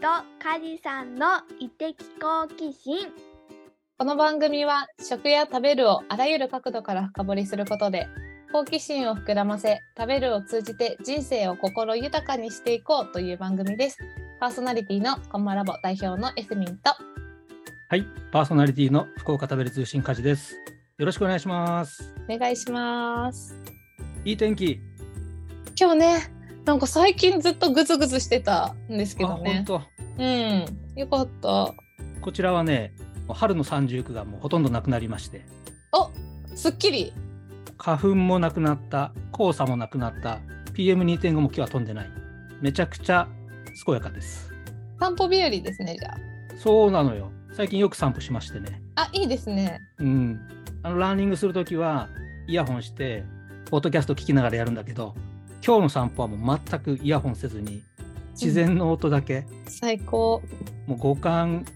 とカジさんの異的好奇心この番組は食や食べるをあらゆる角度から深掘りすることで好奇心を膨らませ食べるを通じて人生を心豊かにしていこうという番組ですパーソナリティのコンマラボ代表のエスミンとはい、パーソナリティの福岡食べる通信家事です。よろしくお願いします。お願いしますいい天気。今日ねなんか最近ずっとグズグズしてたんですけあ、どね本当。うんよかったこちらはね、春の三十九がもうほとんどなくなりまして、おすっきり花粉もなくなった、黄砂もなくなった、PM2.5 も今日は飛んでない。めちゃくちゃ健やかです。散歩日和ですねじゃそうなのよ。最近よく散歩しましてね。ああいいですねうん。あのランニングするときはイヤホンして、ポッドキャスト聞きながらやるんだけど、今日の散歩はもう全くイヤホンせずに、自然の音だけ、最高。もう五感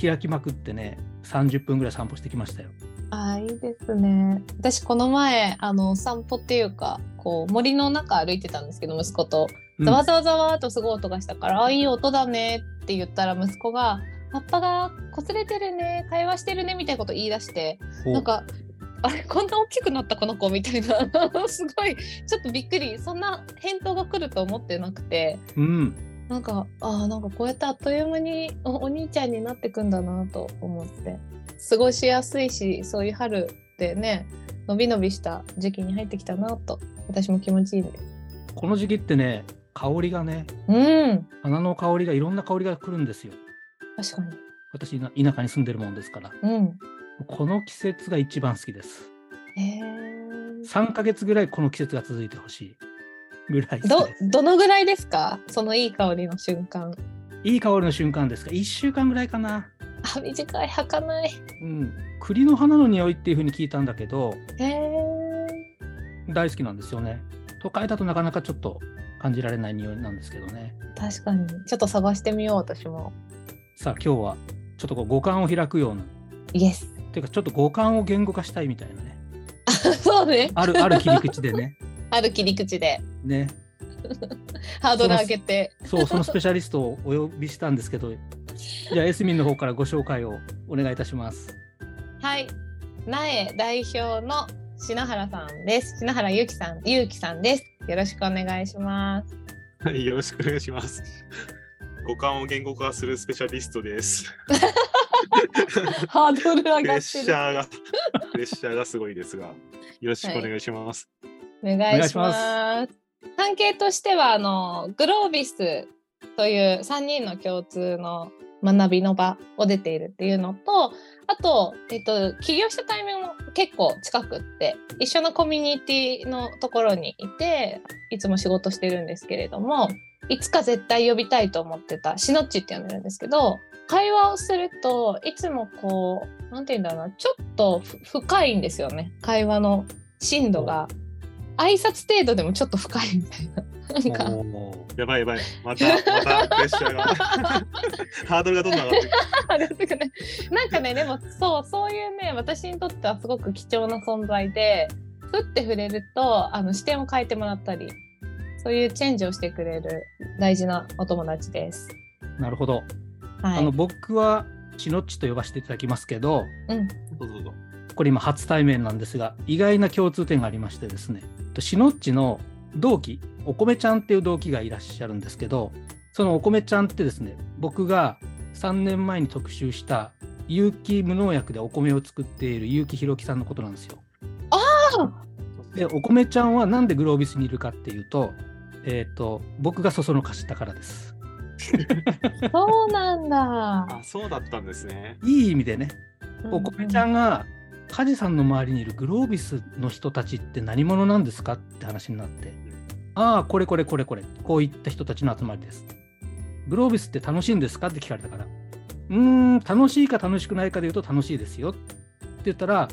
開きまくってね、30分ぐらい散歩してきましたよ。あーいいですね。私この前あの散歩っていうかこう森の中歩いてたんですけど息子と。うん。ざわざわざわとすごい音がしたから「あいい音だね」って言ったら息子が「葉っぱが擦れてるね会話してるね」みたいなこと言い出しておなんか「あれこんな大きくなったこの子」みたいな。すごい。ちょっとびっくり。そんな返答が来ると思ってなくて。うん。なんかあーなんかこうやってあっという間におお兄ちゃんになってくんだなと思って。過ごしやすいしそういう春ってねのびのびした時期に入ってきたなと。私も気持ちいいんでこの時期ってね、香りがね、うん。花の香りがいろんな香りが来るんですよ。確かに。私、な田舎に住んでるもんですから。うんこの季節が一番好きです。へえ3ヶ月ぐらいこの季節が続いてほしいぐらい好どきです。どのぐらいですか？そのいい香りの瞬間いい香りの瞬間ですか ?1 週間ぐらいかな。あ短い儚いうん。栗の花の匂いっていう風に聞いたんだけど、大好きなんですよね。都会だとなかなかちょっと感じられない匂いなんですけどね。確かにちょっと探してみよう私もさあ今日はちょっとこう五感を開くような、イエスていうかちょっと五感を言語化したいみたいなね。そうねあるある切り口でね。ある切り口でね。ハードル上げてそう、そのスペシャリストをお呼びしたんですけど、じゃあエスミンの方からご紹介をお願いいたします。はい、苗代表の篠原さんです。篠原ゆうきさん、ゆうきさんです。よろしくお願いします。はい、よろしくお願いします。五感を言語化するスペシャリストです。ハードル上プレッ。シャーが、プレッシャーがすごいですが、よろしくお願いします。お願いします。関係としてはあのグロービスという3人の共通の学びの場を出ているっていうのとあと、えっと、起業したタイミングも結構近くって一緒のコミュニティのところにいていつも仕事してるんですけれどもいつか絶対呼びたいと思ってたシノッチって呼んでるんですけど会話をするといつもこうなんて言うんだろうなちょっとふ深いんですよね会話の深度が。挨拶程度でもちょっと深いみたいな。なんかやばいやばい。また、またプレッシャーが。ハードルがどんどん上がっていく。あれとかねなんかねでもそうそういうね私にとってはすごく貴重な存在でふって触れるとあの視点を変えてもらったりそういうチェンジをしてくれる大事なお友達です。なるほど。はい、あの僕はシノッチと呼ばせていただきますけど、うん、どうぞどうぞ。これ今初対面なんですが、意外な共通点がありましてですね、シノッチの同期、お米ちゃんっていう同期がいらっしゃるんですけど、そのお米ちゃんってですね、僕が3年前に特集した有機無農薬でお米を作っている結城弘樹さんのことなんですよ。で、お米ちゃんはなんでグロービスにいるかっていうと、えっ、と、僕がそそのかしたからです。そうなんだ。あ、そうだったんですね。いい意味でね、お米ちゃん。んが梶さんの周りにいるグロービスの人たちって何者なんですかって話になって、ああ、これこれこれこれ、こういった人たちの集まりです。グロービスって楽しいんですかって聞かれたから、うーん、楽しいか楽しくないかで言うと楽しいですよって言ったら、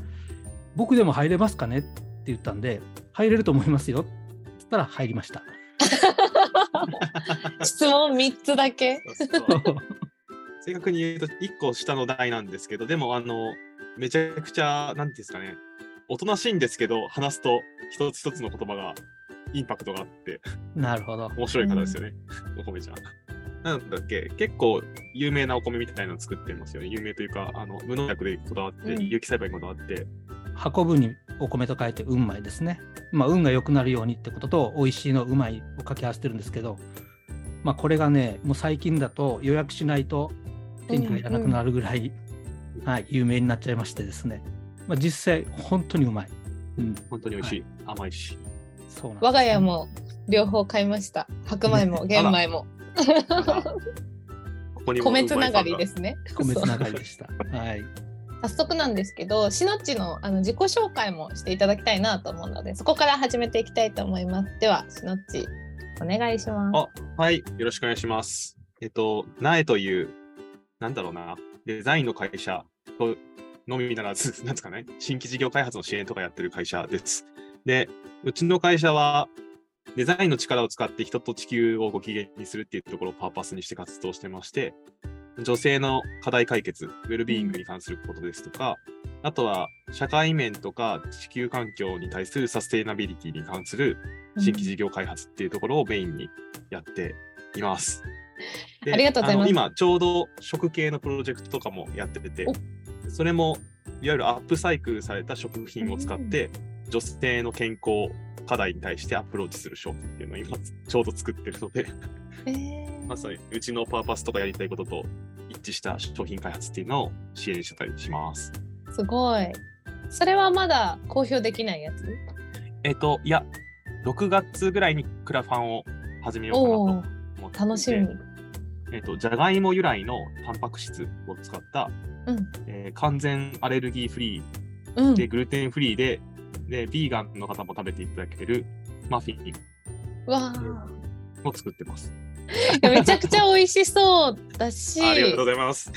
僕でも入れますかねって言ったんで、入れると思いますよって言ったら入りました。質問3つだけ。正確に言うと、一個下の代なんですけど、でも、あの、めちゃくちゃ、なんていうんですかね、おとなしいんですけど、話すと一つ一つの言葉がインパクトがあって、なるほど。面白い方ですよね、お米ちゃん。なんだっけ、結構有名なお米みたいなの作ってますよね。有名というか、あの無農薬でこだわって、うん有機栽培にこだわって、運ぶにお米と書いて運米ですね。まあ、運が良くなるようにってことと、美味しいのうまいを掛け合わせてるんですけど、まあ、これがね、もう最近だと予約しないと手に入らなくなるぐらい、はい、有名になっちゃいましてですね。まあ、実際、本当にうまい。うん、本当に美味しい。甘いし。そうなんです我が家も両方買いました。白米も玄米も。ここ米つながりですね。米つながりでした。はい。早速なんですけど、しのっちのあの自己紹介もしていただきたいなと思うので、そこから始めていきたいと思います。では、しのっち、お願いします。はい、よろしくお願いします。えっと、苗という、なんだろうな、デザインの会社とのみならず、なんですかね、新規事業開発の支援とかやってる会社です。で、うちの会社は、デザインの力を使って人と地球をご機嫌にするっていうところをパーパスにして活動してまして、女性の課題解決、ウェルビーイングに関することですとか、あとは社会面とか地球環境に対するサステイナビリティに関する新規事業開発っていうところをメインにやっています。でありがとうございます。今、ちょうど食系のプロジェクトとかもやってて、それもいわゆるアップサイクルされた食品を使って、女性の健康課題に対してアプローチする商品っていうのを今、ちょうど作ってるので、えーまさにうちのパーパスとかやりたいことと一致した商品開発っていうのを支援したりします。すごい。それはまだ公表できないやつ？えっ、と、いや、6月ぐらいにクラファンを始めようかなと思って楽しみ。えっ、と、じゃがいも由来のタンパク質を使った、うん。えー完全アレルギーフリうんーで、。グルテンフリーで、で、ビーガンの方も食べていただけるマフィンわあ。を作ってます。めちゃくちゃ美味しそうだし、ありがとうご食ざいます。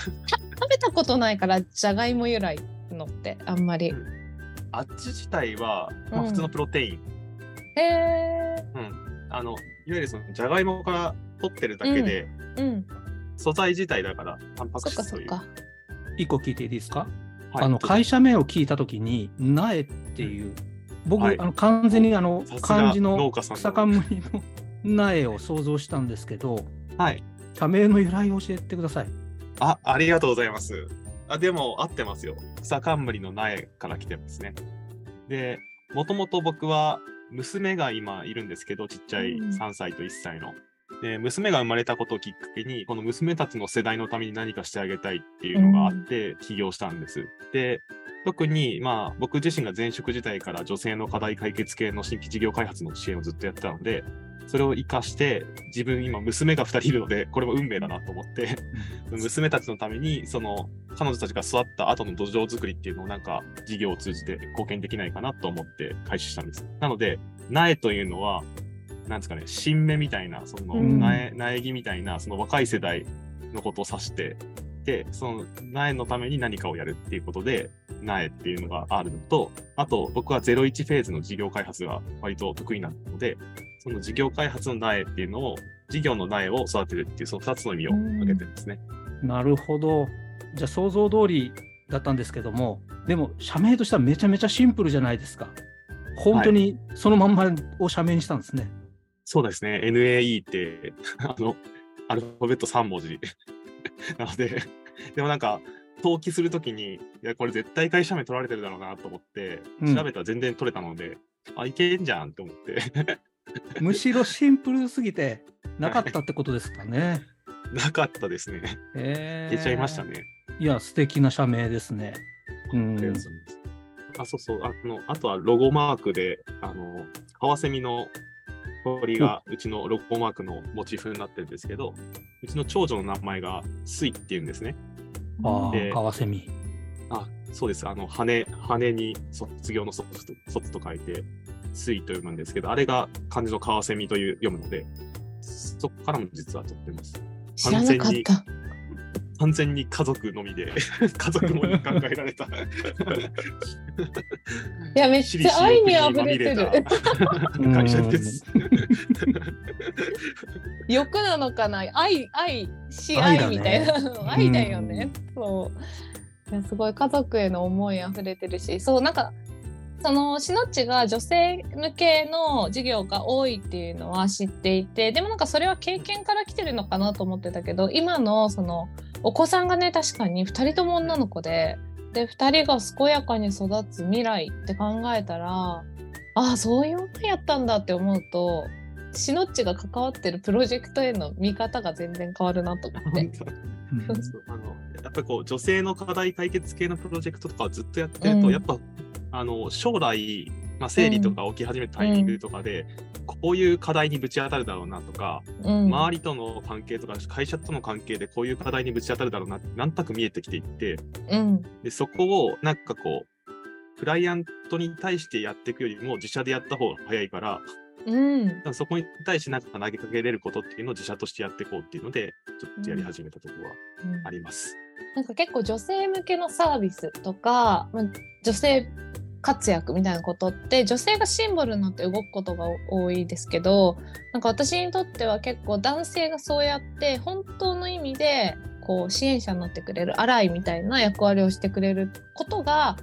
べたことないから、じゃがいも由来のってあんまり。味自体は、まあ、うん普通のプロテイン、へえ。あの、いわゆるそのじゃがいもから取ってるだけで、うん。素材自体だから、タンパクそっか質という。そっか。一個聞いていいですか、はいあの会社名を聞いたときに、苗っていう、僕、はいあの完全にあの漢字の草冠の苗を想像したんですけど、はい。社名の由来を教えてください。あ、ありがとうございます。あ、でも合ってますよ。草冠の苗から来てますね。で、もともと僕は娘が今いるんですけど、ちっちゃいうん3歳と1歳の。で、娘が生まれたことをきっかけに、この娘たちの世代のために何かしてあげたいっていうのがあって、起業したんです。で、特に、まあ、僕自身が前職時代から女性の課題解決系の新規事業開発の支援をずっとやってたので、それを活かして、自分今娘が2人いるので、これも運命だなと思って、娘たちのために、その彼女たちが育った後の土壌作りっていうのをなんか事業を通じて貢献できないかなと思って開始したんです。なので、苗というのは、なんですかね、新芽みたいな、そのうん苗、苗木みたいな、その若い世代のことを指して、で、その苗のために何かをやるっていうことで、苗っていうのがあるのと、あと僕は01フェーズの事業開発が割と得意なので、その事業開発の苗っていうのを、事業の苗を育てるっていう、その2つの意味を挙げてるんですね。なるほど。じゃあ想像通りだったんですけども、でも社名としてはめちゃめちゃシンプルじゃないですか。本当にそのまんまを社名にしたんですね。そうですね。NAE って、あの、アルファベット3文字 なので、でもなんか、登記するときに、いや、これ絶対会社名取られてるだろうなと思って、うん調べたら全然取れたので、あ、いけんじゃんって思って、むしろシンプルすぎてなかったってことですかね。なかったですね。えー消えちゃいましたね。いや、素敵な社名ですね。うんあ、そうそう。あの、あとはロゴマークで、あの、カワセミの鳥がうちのロゴマークのモチーフになってるんですけど、うちの長女の名前がスイっていうんですね。あであ、カワセミ。あ、そうです。あの、羽、羽に卒業の卒と卒と書いて、水と読むんですけど、あれが漢字のカワセミという読むので、そこからも実は取ってます。知らなかった。完全に家族のみで、家族のみに考えられた。い いや、めっちゃ愛に溢れてる。会社です。欲なのかな？愛、愛、し愛みたいな。愛だよね。そう。いやすごい家族への思い溢れてるし、そう、なんか、そのしのっちが女性向けの授業が多いっていうのは知っていてでもなんかそれは経験から来てるのかなと思ってたけど今のそのお子さんがね確かに2人とも女の子でで2人が健やかに育つ未来って考えたらああそういうのやったんだって思うとしのっちが関わってるプロジェクトへの見方が全然変わるなと思って。うんそうあのやっぱりこう女性の課題解決系のプロジェクトとかをずっとやってると、うん。やっぱあの将来、まあ、生理とか起き始めたタイミングとかで、こういう課題にぶち当たるだろうなとか、うん。周りとの関係とか会社との関係でこういう課題にぶち当たるだろうなってなんとなく見えてきていってうん。でそこをなんかこうクライアントに対してやっていくよりも自社でやった方が早いからうん。そこに対してなんか投げかけれることっていうのを自社としてやっていこうっていうのでちょっとやり始めたところはうん。あります。なんか結構女性向けのサービスとか、まあ、女性活躍みたいなことって女性がシンボルになって動くことが多いですけどなんか私にとっては結構男性がそうやって本当の意味でこう支援者になってくれるアライみたいな役割をしてくれることが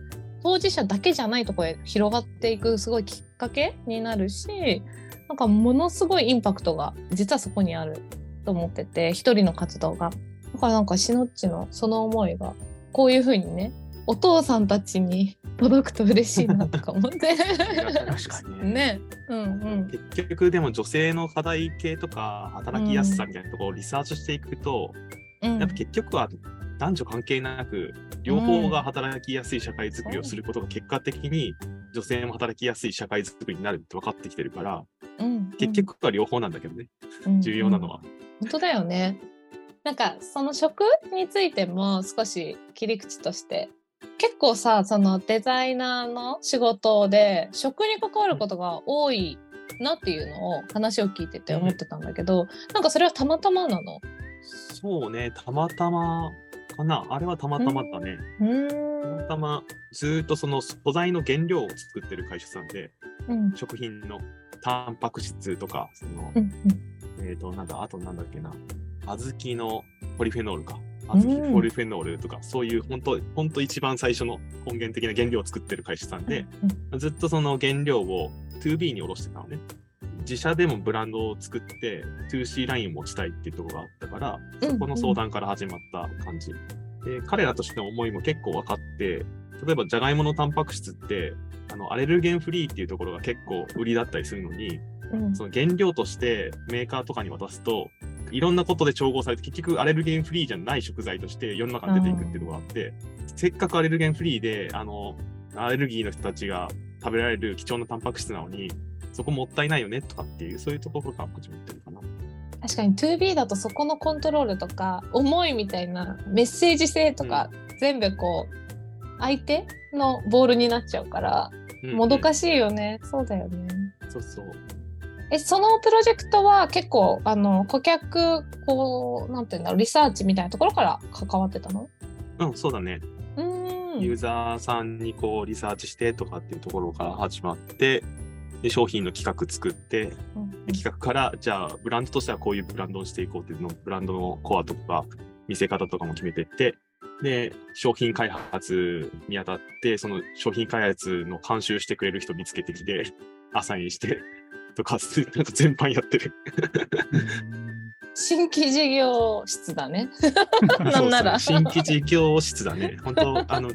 当事者だけじゃないとこへ広がっていくすごいきっかけになるしなんかものすごいインパクトが実はそこにあると思ってて一人の活動が。だからなんかしのっちのその思いがこういうふうにねお父さんたちに届くと嬉しいなとか思って。確かにね。うんうん。結局でも女性の課題系とか働きやすさみたいなところをリサーチしていくと、うん。やっぱ結局は男女関係なく両方が働きやすい社会づくりをすることが結果的に女性も働きやすい社会づくりになるって分かってきてるからうん結局は両方なんだけどね、うん重要なのは。本当だよね。なんかその食についても少し切り口として結構さそのデザイナーの仕事で食に関わることが多いなっていうのを話を聞いてて思ってたんだけど、なんかそれはたまたまなの？そうね、たまたまかな。あれはたまたまだね。うたまーんたまずーっとその素材の原料を作ってる会社さんで、うん食品のタンパク質とか、そのうんえっ、と、なんだ、あとなんだっけな、小豆のポリフェノールか。うん小豆ポリフェノールとか、そういう本当、本当一番最初の根源的な原料を作ってる会社さんで、ずっとその原料を 2B に卸してたのね。自社でもブランドを作って 2C ラインを持ちたいっていうところがあったから、うんそこの相談から始まった感じ。で、彼らとしての思いも結構分かって、例えばじゃがいものタンパク質って、あのアレルゲンフリーっていうところが結構売りだったりするのに、うん。その原料としてメーカーとかに渡すと、いろんなことで調合されて、結局アレルゲンフリーじゃない食材として世の中に出ていくっていうところがあって、せっかくアレルゲンフリーで、あの、アレルギーの人たちが食べられる貴重なタンパク質なのに、そこもったいないよねとかっていう、そういうところから始まってるかな。確かに 2B だとそこのコントロールとか思いみたいなメッセージ性とか、全部こう相手のボールになっちゃうからうん。もどかしいよね、そうだよね。そうそう。えそのプロジェクトは結構あの顧客こうなんていうんだろうリサーチみたいなところから関わってたの？うん、そうだね。うーん。ユーザーさんにこうリサーチしてとかっていうところから始まって、で商品の企画作って、うん。で企画からじゃあブランドとしてはこういうブランドをしていこうっていうのをブランドのコアとか見せ方とかも決めていって、で、商品開発にあたって、その商品開発の監修してくれる人見つけてきて、アサインして、とか、なんか全般やってる。新規事業室だね なんなら新規事業室だね。本当あの、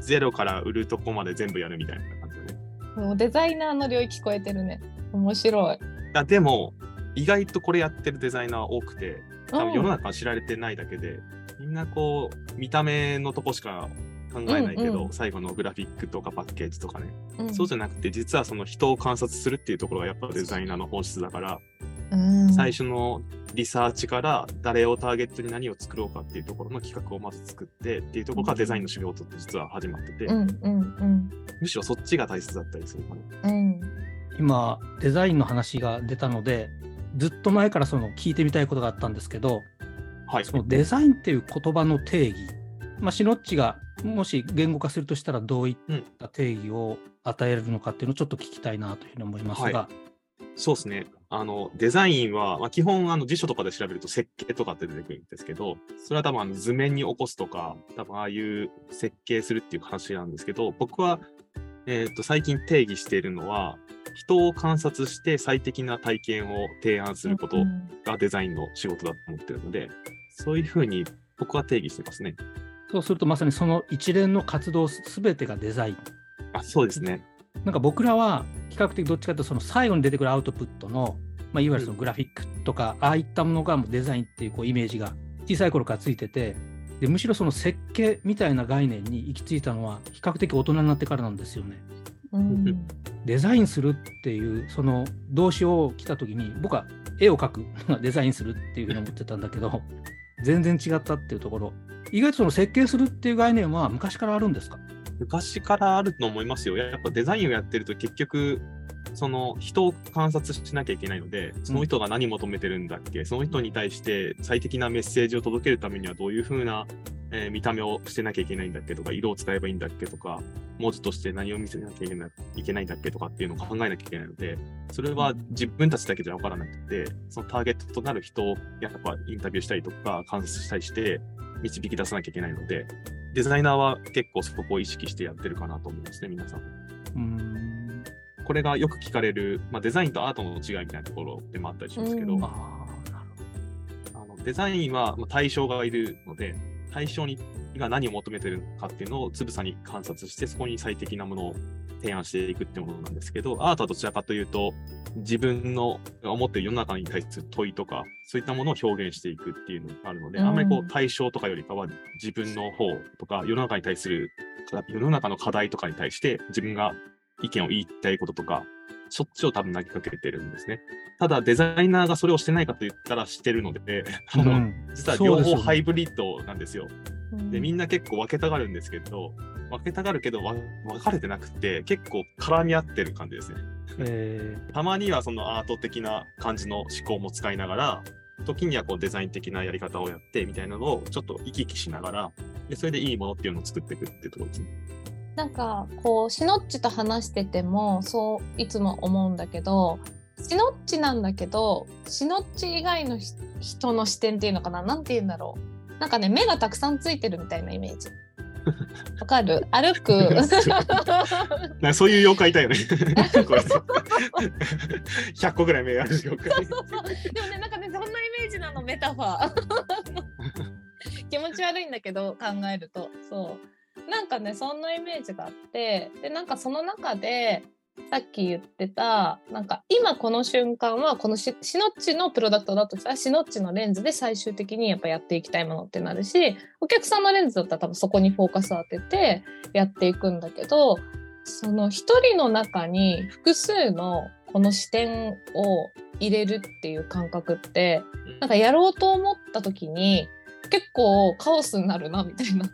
ゼロから売るとこまで全部やるみたいな感じだね。もうデザイナーの領域超えてるね面白いあでも、意外とこれやってるデザイナー多くて、多分世のうん中は知られてないだけで、みんなこう、見た目のとこしか考えないけど、うんうん。最後のグラフィックとかパッケージとかね、うん。そうじゃなくて、実はその人を観察するっていうところがやっぱデザイナーの本質だから、うん。最初のリサーチから誰をターゲットに何を作ろうかっていうところの企画をまず作ってっていうところからデザインの仕事って実は始まってて、うんうんむしろそっちが大切だったりするかな。うんうん。今、デザインの話が出たので、ずっと前からその聞いてみたいことがあったんですけど、はい。そのデザインっていう言葉の定義、まあ、シノッチがもし言語化するとしたらどういった定義を与えるのかっていうのをちょっと聞きたいなというふうに思いますが、そうですね。あの、デザインは、まあ、基本、あの、辞書とかで調べると設計とかって出てくるんですけど、それは多分、あの、図面に起こすとか、多分、ああいう設計するっていう話なんですけど、僕は、えー、と最近定義しているのは、人を観察して最適な体験を提案することがデザインの仕事だと思ってるので、そういうふうに僕は定義してますね。そうするとまさにその一連の活動すべてがデザイン。あそうですね。なんか僕らは比較的どっちかというとその最後に出てくるアウトプットの、まあ、いわゆるそのグラフィックとか、ああいったものがもうデザインっていうこうイメージが小さい頃からついててでむしろその設計みたいな概念に行き着いたのは比較的大人になってからなんですよね。うんデザインするっていうその動詞を来た時に僕は絵を描くのがデザインするっていうふうに思ってたんだけど全然違ったっていうところ意外とその設計するっていう概念は昔からあるんですか？昔からあると思いますよ。やっぱデザインをやってると結局、その人を観察しなきゃいけないので、その人が何求めてるんだっけ、その人に対して最適なメッセージを届けるためにはどういうふうな、えー見た目をしてなきゃいけないんだっけとか、色を使えばいいんだっけとか、文字として何を見せなきゃいけないんだっけとかっていうのを考えなきゃいけないので、それは自分たちだけじゃ分からなくて、そのターゲットとなる人をやっぱインタビューしたりとか観察したりして導き出さなきゃいけないので、デザイナーは結構そこを意識してやってるかなと思いますね、皆さん。うーん。これがよく聞かれる、まあ、デザインとアートの違いみたいなところでもあったりしますけど、うん。あのデザインはまあ対象がいるので、対象にが何を求めてるかっていうのをつぶさに観察して、そこに最適なものを提案していくってものなんですけど、アートはどちらかというと、自分の思ってる世の中に対する問いとか、そういったものを表現していくっていうのがあるので、うんあんまりこう対象とかよりかは自分の方とか、世の中に対する、世の中の課題とかに対して自分が意見を言いたいこととか、そっちを多分投げかけてるんですね。ただ、デザイナーがそれをしてないかと言ったらしてるので、うん実は両方ハイブリッドなんですよ。で、みんんな結構分けたがるんですけど、分けたがるけどわ分かれてなくて、結構絡み合ってる感じですね。えたまにはそのアート的な感じの思考も使いながら、時にはこうデザイン的なやり方をやってみたいなのをちょっと行き来しながら、でそれでいいものっていうのを作っていくっていうところですね。なんかこうしのっちと話しててもそういつも思うんだけどしのっちなんだけどしのっち以外のひ人の視点っていうのかな？なんて言うんだろうなんかね目がたくさんついてるみたいなイメージ。わかる？歩く。なそういう妖怪いたよね。これ100個ぐらい目ある妖怪。そうそうそう。でもねなんかねそんなイメージなのメタファー。気持ち悪いんだけど考えると。そう。なんかねそんなイメージがあって。でなんかその中でさっき言ってたなんか今この瞬間はこのしシノッチのプロダクトだとしたらシノッチのレンズで最終的にやっぱやっていきたいものってなるしお客さんのレンズだったら多分そこにフォーカスを当ててやっていくんだけどその一人の中に複数のこの視点を入れるっていう感覚ってなんかやろうと思った時に結構カオスになるなみたいな。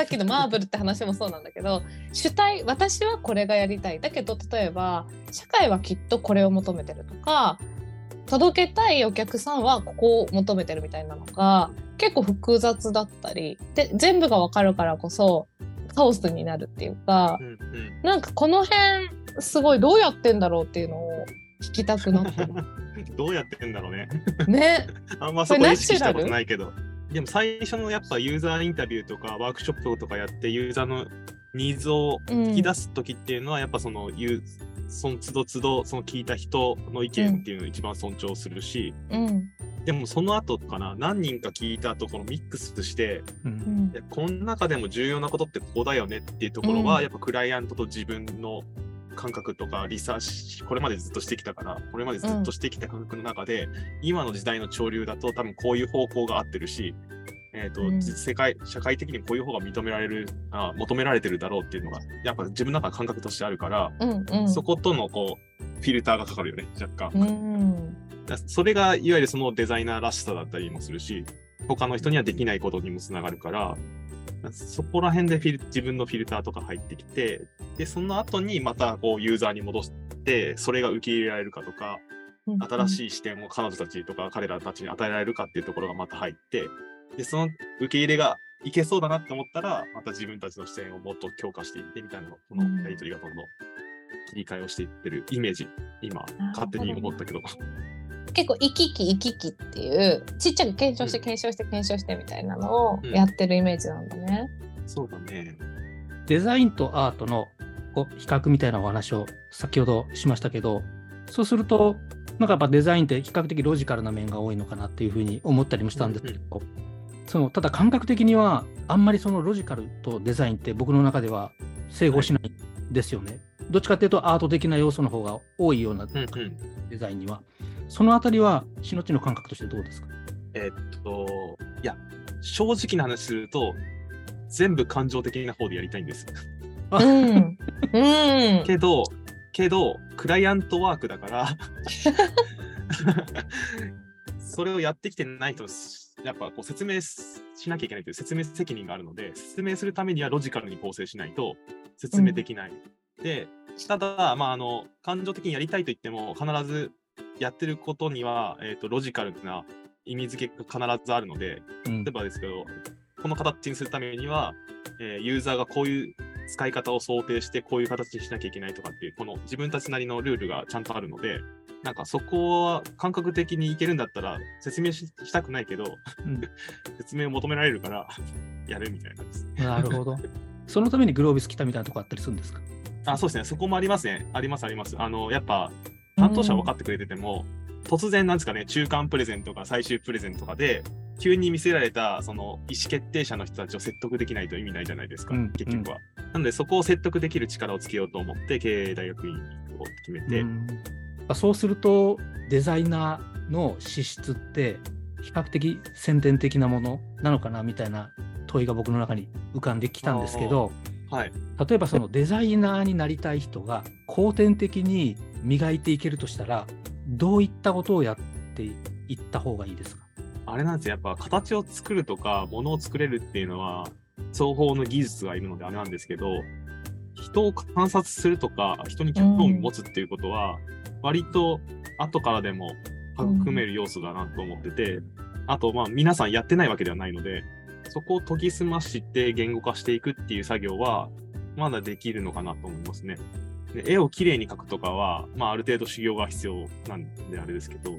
さっきのマーブルって話もそうなんだけど主体私はこれがやりたいだけど例えば社会はきっとこれを求めてるとか届けたいお客さんはここを求めてるみたいなのが結構複雑だったりで全部が分かるからこそカオスになるっていうかうんうんなんかこの辺すごいどうやってんだろうっていうのを聞きたくなってま どうやってんだろうね。すね。あんまそこ意識したことないけど。でも最初のやっぱユーザーインタビューとかワークショップとかやってユーザーのニーズを引き出す時っていうのはやっぱそのユーその都度都度その聞いた人の意見っていうのを一番尊重するし、うん。でもその後かな何人か聞いた後このミックスしてううん。この中でも重要なことってここだよねっていうところは、うん。やっぱクライアントと自分の感覚とかリサーチこれまでずっとしてきたからこれまでずっとしてきた感覚の中で、今の時代の潮流だと多分こういう方向が合ってるし、えーとうん。世界社会的にこういう方が認められるあ求められてるだろうっていうのがやっぱ自分の中の感覚としてあるから、うんうん。そことのこうフィルターがかかるよね若干。うん。だそれがいわゆるそのデザイナーらしさだったりもするし他の人にはできないことにもつながるからそこら辺でフィル自分のフィルターとか入ってきてでその後にまたこうユーザーに戻してそれが受け入れられるかとか新いしい視点を彼女たちとか彼らたちに与えられるかっていうところがまた入ってでその受け入れがいけそうだなって思ったらまた自分たちの視点をもっと強化していってみたいなこのやり取りがどんどん切り替えをしていってるイメージ今勝手に思ったけど。結構行き来行き来っていうちっちゃく検証して検証して検証してみたいなのをうんやってるイメージなんだね。そうだね。デザインとアートのこう比較みたいなお話を先ほどしましたけど、そうすると、なんかやっぱデザインって比較的ロジカルな面が多いのかなっていうふうに思ったりもしたんですけど、そのただ感覚的にはあんまりそのロジカルとデザインって僕の中では整合しないですよね。どっちかっていうとアート的な要素の方が多いようなうんうん。デザインには。そのあたりは、しのちの感覚としてどうですか？えっと、いや、正直な話すると、全部感情的な方でやりたいんです。うん。うん。けど、けど、クライアントワークだから、それをやってきてないと、やっぱこう説明しなきゃいけないという説明責任があるので、説明するためにはロジカルに構成しないと説明できない。で、ただ、まあ、あの、感情的にやりたいと言っても、必ずやってることには、えっ、と、ロジカルな意味付けが必ずあるので、うん例えばですけど、この形にするためには、えーユーザーがこういう使い方を想定して、こういう形にしなきゃいけないとかっていう、この自分たちなりのルールがちゃんとあるので、なんかそこは感覚的にいけるんだったら、説明ししたくないけど、うん 説明を求められるから、やるみたいな感じです。なるほど。そのためにグロービス来たみたいなとこあったりするんですか？あ、そうですね、そこもありますね。あります、あります。あの、やっぱ、担当者は分かってくれてても、突然なんですかね、中間プレゼントとか最終プレゼントとかで、急に見せられた、その、意思決定者の人たちを説得できないと意味ないじゃないですか、うん結局は。なので、そこを説得できる力をつけようと思って、経営大学院を決めて、うん。そうすると、デザイナーの資質って、比較的宣伝的なものなのかなみたいな問いが僕の中に浮かんできたんですけど、はい。例えばそのデザイナーになりたい人が後天的に磨いていけるとしたら、どういったことをやっていった方がいいですか？あれなんですよ、やっぱ形を作るとか、物を作れるっていうのは、双方の技術がいるのであれなんですけど、人を観察するとか、人に興味持つっていうことは、割と後からでも育める要素だなと思ってて、あと、まあ、皆さんやってないわけではないので、そこを研ぎ澄まして言語化していくっていう作業は、まだできるのかなと思いますね。で絵をきれいに描くとかは、まあ、ある程度修行が必要なんであれですけど、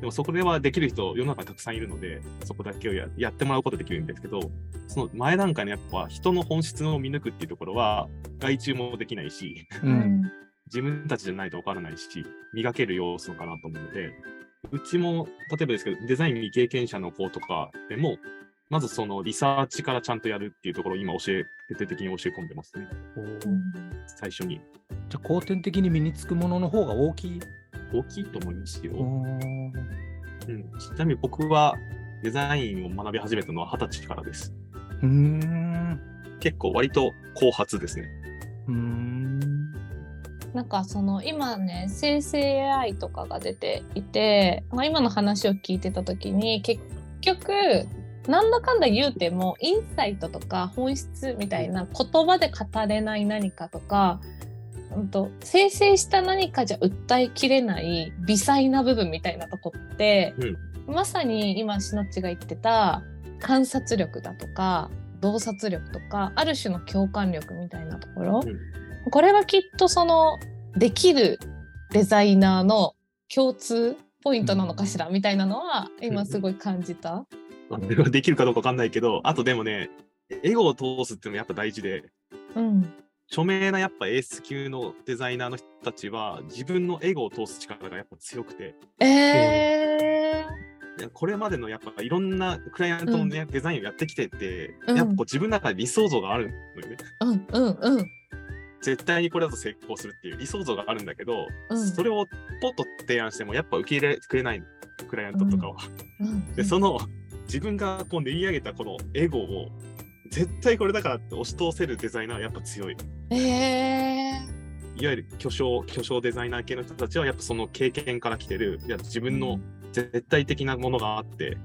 でもそこではできる人、世の中にたくさんいるので、そこだけをややってもらうことできるんですけど、その前段階のやっぱ人の本質を見抜くっていうところは、外注もできないし、う。うんん。自分たちじゃないとわからないし、磨ける要素かなと思うので、うちも、例えばですけど、デザイン未経験者の子とかでも、まずそのリサーチからちゃんとやるっていうところを今教え、徹底的に教え込んでますね。最初に。じゃあ後天的に身につくものの方が大きい？大きいと思いますよ。うん、ちなみに僕はデザインを学び始めたのは20歳からです。うーん。結構割と後発ですね。うーん。なんかその今ね生成 AI とかが出ていて、まあ、今の話を聞いてた時に結局なんだかんだ言うてもインサイトとか本質みたいな言葉で語れない何かとか、うん、と生成した何かじゃ訴えきれない微細な部分みたいなとこって、まさに今しのっちが言ってた観察力だとか洞察力とかある種の共感力みたいなところ、うん。これはきっとそのできるデザイナーの共通ポイントなのかしらみたいなのは今すごい感じた。できるかどうかわかんないけど、あとでもね、エゴを通すっていうのもやっぱ大事で、うん、著名なやっぱエース級のデザイナーの人たちは自分のエゴを通す力がやっぱ強くて、えでこれまでのやっぱいろんなクライアントの、ねデザインをやってきてて、うん。やっぱこう自分の中で理想像があるのよね。ー、うんうんうん。絶対にこれだと成功するっていう理想像があるんだけど、うん。それをポッと提案してもやっぱ受け入れてくれないクライアントとかは。うん。で、その自分がこう練り上げたこのエゴを絶対これだからって押し通せるデザイナーはやっぱ強い。えいわゆる巨匠、巨匠デザイナー系の人たちはやっぱその経験から来てる、いや自分の絶対的なものがあって、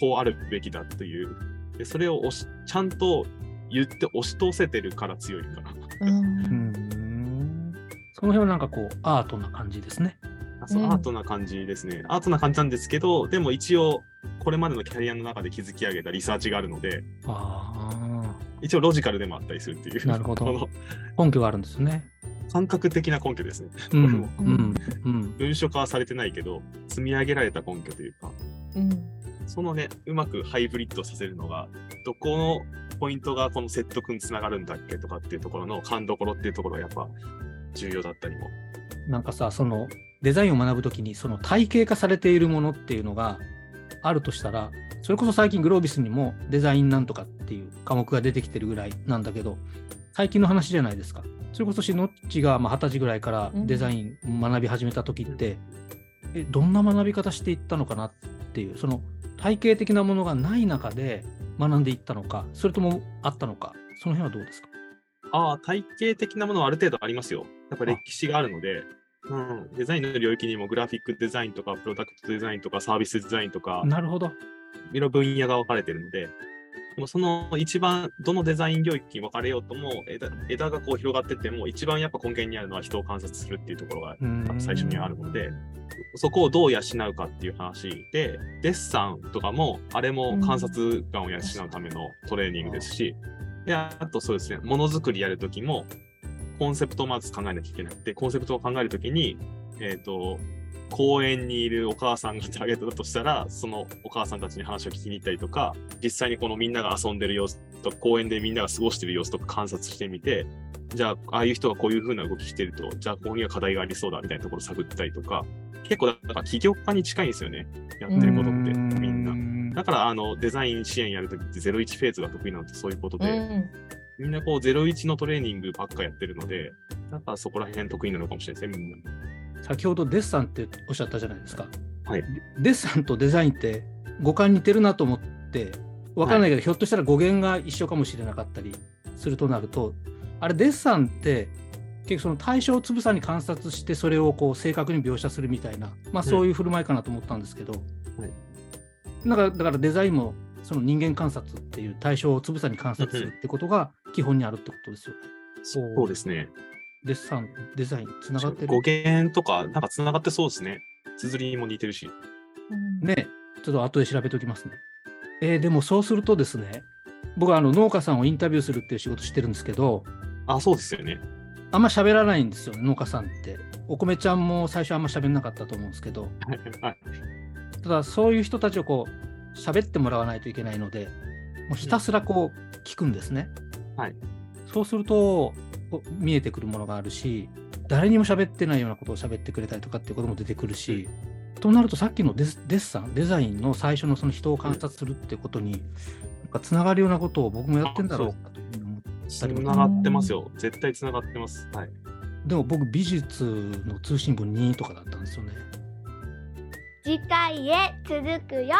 こうあるべきだという。でそれを押しちゃんと言って押し通せてるから強いかな。ーうん。その辺はなんかこう、アートな感じですね。あそううんアートな感じですね。アートな感じなんですけど、でも一応、これまでのキャリアの中で築き上げたリサーチがあるので、あ一応ロジカルでもあったりするっていう、なるほど。根拠があるんですね。感覚的な根拠ですね。うん。うん。文書化はされてないけど、積み上げられた根拠というか、うんそのね、うまくハイブリッドさせるのが、どこのポイントがこの説得につながるんだっけとかっていうところの勘どころっていうところがやっぱ重要だったりも。なんかさ、そのデザインを学ぶときに、その体系化されているものっていうのがあるとしたら、それこそ最近グロービスにもデザインなんとかっていう科目が出てきてるぐらいなんだけど、最近の話じゃないですか。それこそしのっちがまあ二十歳ぐらいからデザイン学び始めた時って、えどんな学び方していったのかなっていう、その体系的なものがない中で学んでいったのか、それともあったのか、その辺はどうですか？ああ、体系的なものはある程度ありますよ。やっぱ歴史があるので、うん、デザインの領域にもグラフィックデザインとか、プロダクトデザインとか、サービスデザインとか、なるほど。いろいろ分野が分かれてるので、でもその一番どのデザイン領域に分かれようとも枝枝がこう広がってっても一番やっぱ根源にあるのは人を観察するっていうところがうん。最初にはあるのでそこをどう養うかっていう話でデッサンとかもあれも観察眼を養うためのトレーニングですしであとそうですねものづくりやるときもコンセプトをまず考えなきゃいけなくてコンセプトを考えるときにえっ、と公園にいるお母さんがターゲットだとしたら、そのお母さんたちに話を聞きに行ったりとか、実際にこのみんなが遊んでる様子とか、公園でみんなが過ごしてる様子とか観察してみて、じゃあ、ああいう人がこういう風な動きしてると、じゃあ、ここには課題がありそうだみたいなところを探ったりとか、結構だから起業家に近いんですよね、やってることって、みんな。なだから、あの、デザイン支援やるときって01フェーズが得意なのってそういうことで、うんみんなこう01のトレーニングばっかやってるので、だからそこら辺得意なのかもしれないですね、みんな。先ほどデッサンっておっしゃったじゃないですか。はいデッサンとデザインって五感似てるなと思って、わからないけど、ひょっとしたら語源が一緒かもしれなかったりするとなると、あれ、デッサンって、結局その対象をつぶさに観察して、それをこう正確に描写するみたいな、まあ、そういう振る舞いかなと思ったんですけど、はいなんかだからデザインもその人間観察っていう対象をつぶさに観察するってことが基本にあるってことですよね。そうですね。デッサン、デザイン、つながってる語。源とか、なんかつながってそうですね。綴りも似てるし。ね、ちょっと後で調べておきますね。えーでもそうするとですね、僕はあの農家さんをインタビューするっていう仕事してるんですけど、あ、そうですよね。あんま喋らないんですよね、農家さんって。お米ちゃんも最初あんま喋んなかったと思うんですけど、はい。ただそういう人たちをこう喋ってもらわないといけないので、もうひたすらこう聞くんですね。はい。そうすると見えてくるものがあるし、誰にも喋ってないようなことを喋ってくれたりとかっていうことも出てくるし、となるとさっきのデスデッサン、デザインの最初のその人を観察するってことに、なんかつながるようなことを僕もやってんだろうかというふうに思って。つながってますよ。絶対つながってます。はい。でも僕美術の通信部2とかだったんですよね。次回へ続くよ